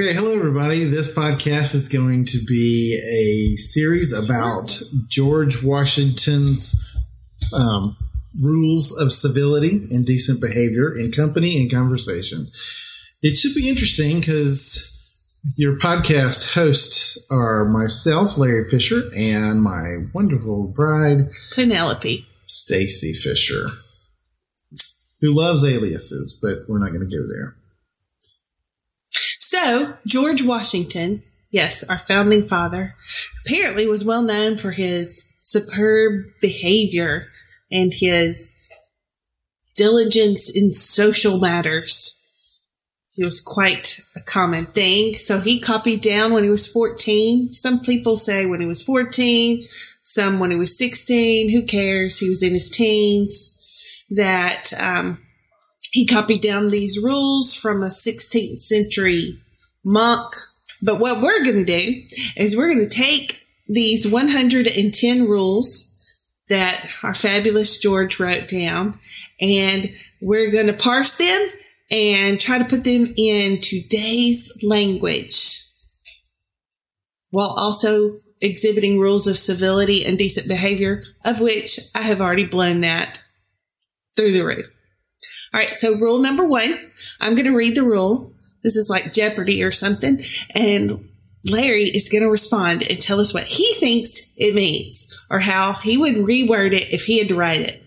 Okay, hello everybody. This podcast is going to be a series about George Washington's um, rules of civility and decent behavior in company and conversation. It should be interesting because your podcast hosts are myself, Larry Fisher, and my wonderful bride, Penelope. Stacy Fisher, who loves aliases, but we're not going to go there. So, George Washington, yes, our founding father, apparently was well known for his superb behavior and his diligence in social matters. It was quite a common thing. So he copied down when he was 14. Some people say when he was 14, some when he was 16. Who cares? He was in his teens. That um, he copied down these rules from a 16th century monk. But what we're going to do is we're going to take these 110 rules that our fabulous George wrote down and we're going to parse them and try to put them in today's language while also exhibiting rules of civility and decent behavior, of which I have already blown that through the roof. All right. So rule number one, I'm going to read the rule. This is like Jeopardy or something. And Larry is going to respond and tell us what he thinks it means or how he would reword it if he had to write it.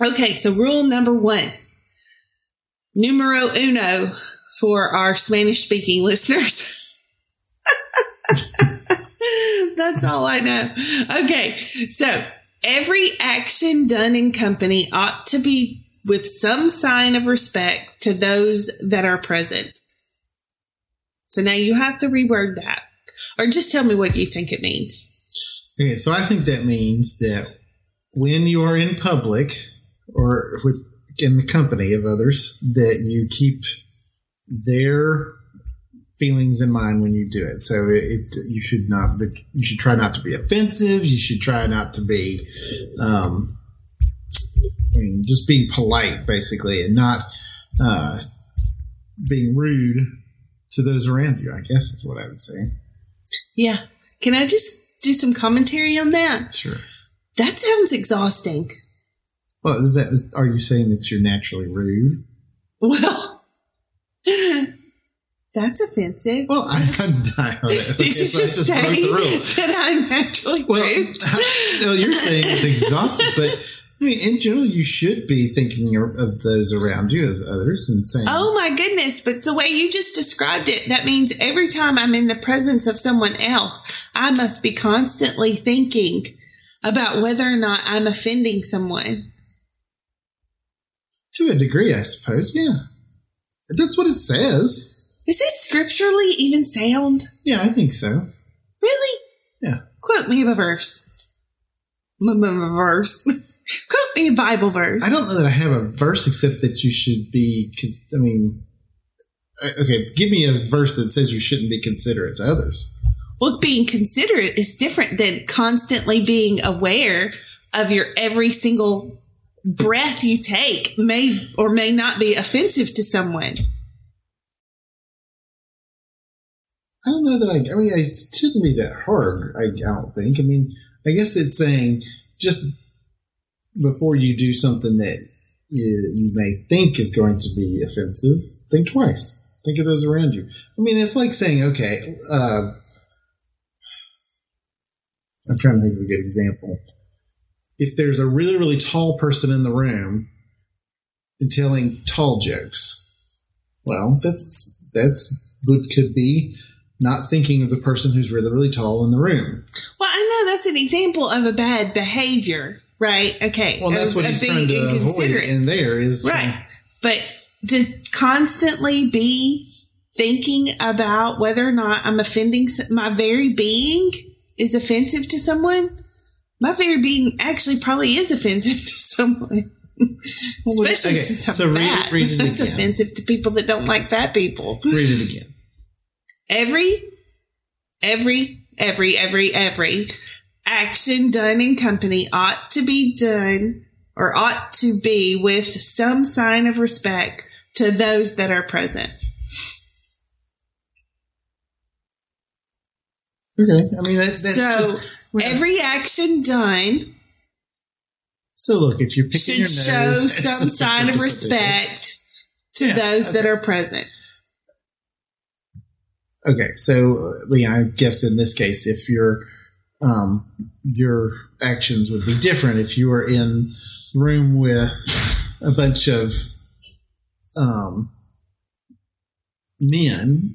Okay. So rule number one, numero uno for our Spanish speaking listeners. That's all I know. Okay. So every action done in company ought to be with some sign of respect to those that are present. So now you have to reword that or just tell me what you think it means. Okay, so I think that means that when you are in public or in the company of others, that you keep their feelings in mind when you do it. So it, you should not you should try not to be offensive. You should try not to be, um, I mean, just being polite basically and not, uh, being rude to those around you, I guess is what I would say. Yeah. Can I just do some commentary on that? Sure. That sounds exhausting. Well, is that, is, are you saying that you're naturally rude? Well, that's offensive. Well, I, I, I Did you just, just say that I'm naturally well, rude? no, you're saying it's exhausting, but I mean, in general, you should be thinking of those around you as others and saying, Oh my goodness, but the way you just described it, that means every time I'm in the presence of someone else, I must be constantly thinking about whether or not I'm offending someone. To a degree, I suppose, yeah. That's what it says. Is it scripturally even sound? Yeah, I think so. Really? Yeah. Quote me a verse. Verse. Quote me a Bible verse. I don't know that I have a verse except that you should be, I mean, okay, give me a verse that says you shouldn't be considerate to others. Well, being considerate is different than constantly being aware of your every single breath you take may or may not be offensive to someone. I don't know that I, I mean, it shouldn't be that hard, I, I don't think. I mean, I guess it's saying just before you do something that you, may think is going to be offensive, think twice. Think of those around you. I mean, it's like saying, okay, uh, I'm trying to think of a good example. If there's a really, really tall person in the room and telling tall jokes, well, that's that's what could be not thinking of the person who's really, really tall in the room. Well, I know that's an example of a bad behavior, right? Okay. Well, that's what of uh, he's being trying to avoid in there is Right. But to constantly be thinking about whether or not I'm offending my very being is offensive to someone, my very being actually probably is offensive to someone. Especially okay, since I'm so fat. read it It's again. offensive to people that don't like fat people. Read it again. Every, every, every, every, every action done in company ought to be done or ought to be with some sign of respect to those that are present. Okay. I mean, that's, that's so just. well, every action done so look, if you're picking should your nose, show some sign of purpose of it. respect to Yeah, those that are present. Okay, so uh, yeah, I guess in this case, if your um, your actions would be different if you were in room with a bunch of um, men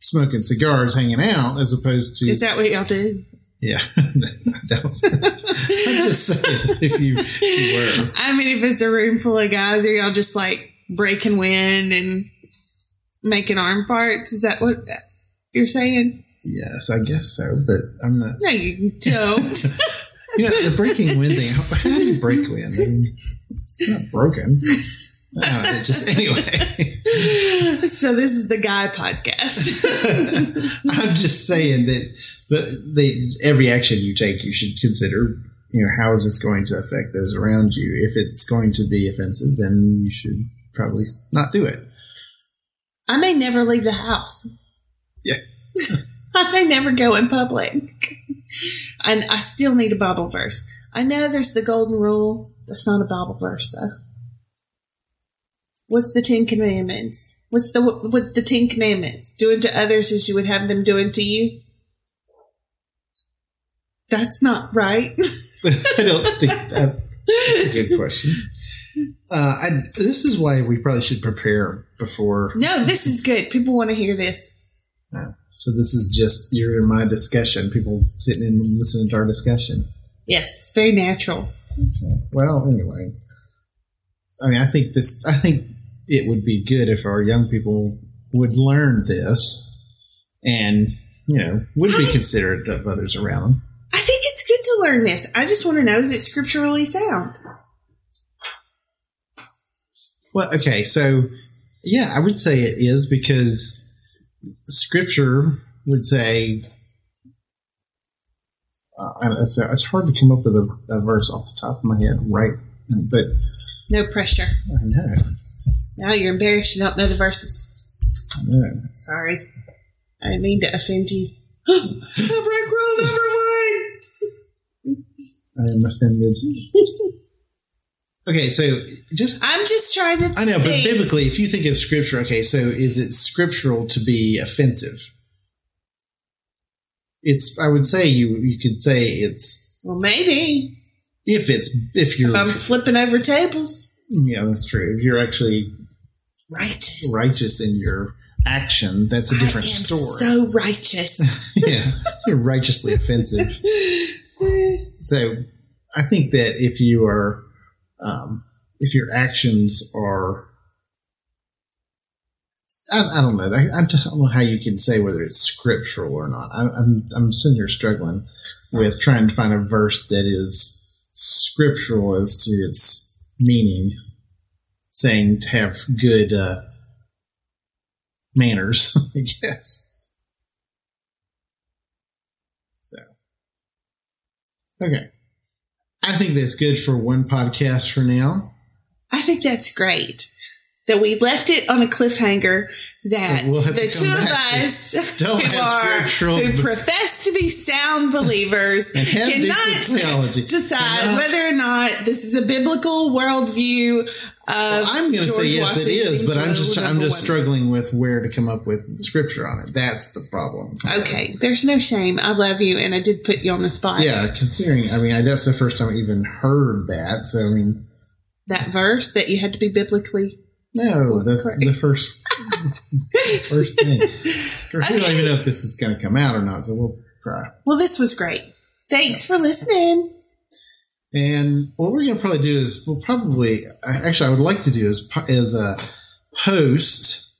smoking cigars, hanging out, as opposed to Is that what y'all do? yeah. no, I don't. I'm just saying if you, if you were. I mean, if it's a room full of guys, are y'all just like breaking wind and making arm parts? Is that what you're saying? Yes, I guess so, but I'm not. No, you don't. You know, the breaking wind thing. How, how do you break wind? I mean, it's not broken. It just anyway. so this is the guy podcast. I'm just saying that the, the every action you take, you should consider. You know, how is this going to affect those around you? If it's going to be offensive, then you should probably not do it. I may never leave the house. Yeah. I may never go in public. And I still need a Bible verse. I know there's the golden rule. That's not a Bible verse though. What's the Ten Commandments? What's the what the Ten Commandments? Doing to others as you would have them doing to you. That's not right. I don't think that, that's a good question. Uh, I, this is why we probably should prepare before. no, this is good. People want to hear this. Uh, so this is just you're in my discussion. People sitting and listening to our discussion. Yes, it's very natural. So, well, anyway, I mean, I think this. I think it would be good if our young people would learn this, and you know, would be considerate of others around them. I think it's good to learn this. I just want to know is it scripturally sound? Well, okay, so yeah, I would say it is because Scripture would say. Uh, it's, it's hard to come up with a, a verse off the top of my head, right? But No pressure. I know, Now you're embarrassed you don't know the verses. I know. Sorry. I didn't mean to offend you. I break rule number one. I am offended. okay, so just I'm just trying to I know, but think. biblically, if you think of scripture, okay, so is it scriptural to be offensive? It's. I would say you you could say it's Well, maybe. if it's if you're If I'm flipping over tables. yeah that's true if you're actually Righteous. righteous in your action that's a different story. so righteous. yeah, you're righteously offensive. So I think that if you are, um, if your actions are, I, I don't know. I, I don't know how you can say whether it's scriptural or not. I, I'm I'm sitting here struggling with trying to find a verse that is scriptural as to its meaning, saying to have good uh, manners. I guess. So, okay. I think that's good for one podcast for now. I think that's great. That we left it on a cliffhanger that We'll the two of us who are who profess to be sound believers cannot theology. decide Cannot- whether or not this is a biblical worldview of Well, I'm going to say yes, it Washington's is, but I'm just I'm just one. struggling with where to come up with scripture on it. That's the problem. So, Okay, there's no shame. I love you, and I did put you on the spot. Yeah, considering I mean I, that's the first time I even heard that. So I mean, That verse that you had to be biblically. no, the the first first thing. We don't even know if this is going to come out or not. So we'll try. Well, this was great. Thanks for listening. And what we're going to probably do is we'll probably actually I would like to do is is uh, post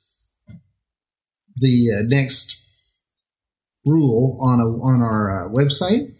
the uh, next rule on a on our uh, website,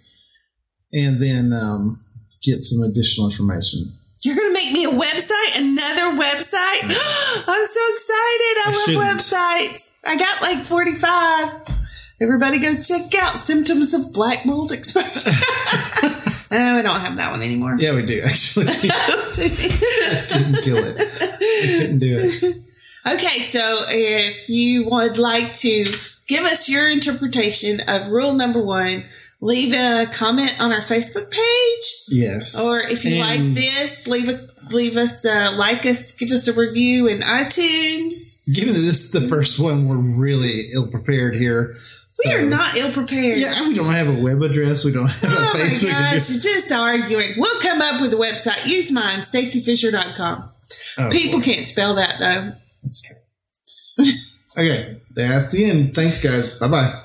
and then um, get some additional information. You're going to make me a website? Another website? I'm so excited. I, I love shouldn't. websites. I got like 45. Everybody go check out Symptoms of Black Mold Exposure. oh, I don't have that one anymore. Yeah, we do actually. Didn't kill it. I couldn't do it. Okay, so if you would like to give us your interpretation of rule number one, leave a comment on our Facebook page. Yes. Or if you And like this, leave a leave us uh, like us, give us a review in iTunes. Given that this is the first one, we're really ill prepared here. We So- are not ill prepared. Yeah, we don't have a web address. We don't have Oh a my Facebook gosh, address. just arguing. We'll come up with a website. Use mine, stacyfisher.com. Oh, People boy. can't spell that though. Okay, that's the end. Thanks, guys. Bye bye.